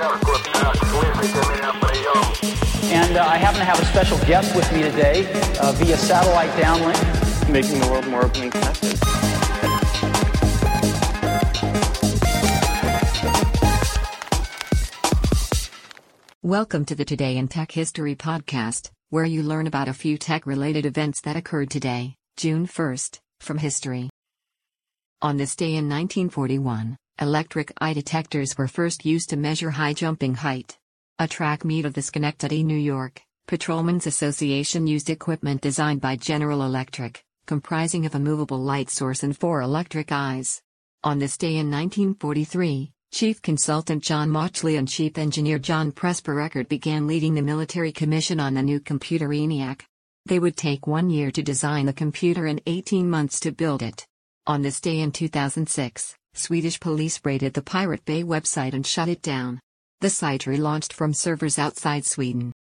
And uh, I happen to have a special guest with me today uh, via satellite downlink. Making the world more open and connected. Welcome to the Today in Tech History podcast, where you learn about a few tech related events that occurred today, June 1st, from history. On this day in 1941, electric eye detectors were first used to measure high jumping height. A track meet of the Schenectady, New York, Patrolmen's Association used equipment designed by General Electric, comprising of a movable light source and four electric eyes. On this day in 1943, Chief Consultant John Mauchly and Chief Engineer John Presper began leading the military commission on the new computer ENIAC. They would take one year to design the computer and 18 months to build it. On this day in 2006, Swedish police raided the Pirate Bay website and shut it down. The site relaunched from servers outside Sweden.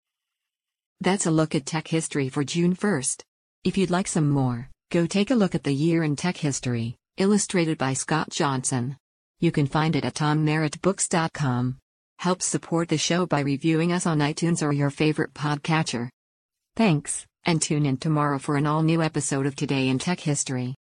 That's a look at tech history for June 1st. If you'd like some more, go take a look at the year in tech history, illustrated by Scott Johnson. You can find it at tommerrittbooks.com. Help support the show by reviewing us on iTunes or your favorite podcatcher. Thanks, and tune in tomorrow for an all new episode of Today in Tech History.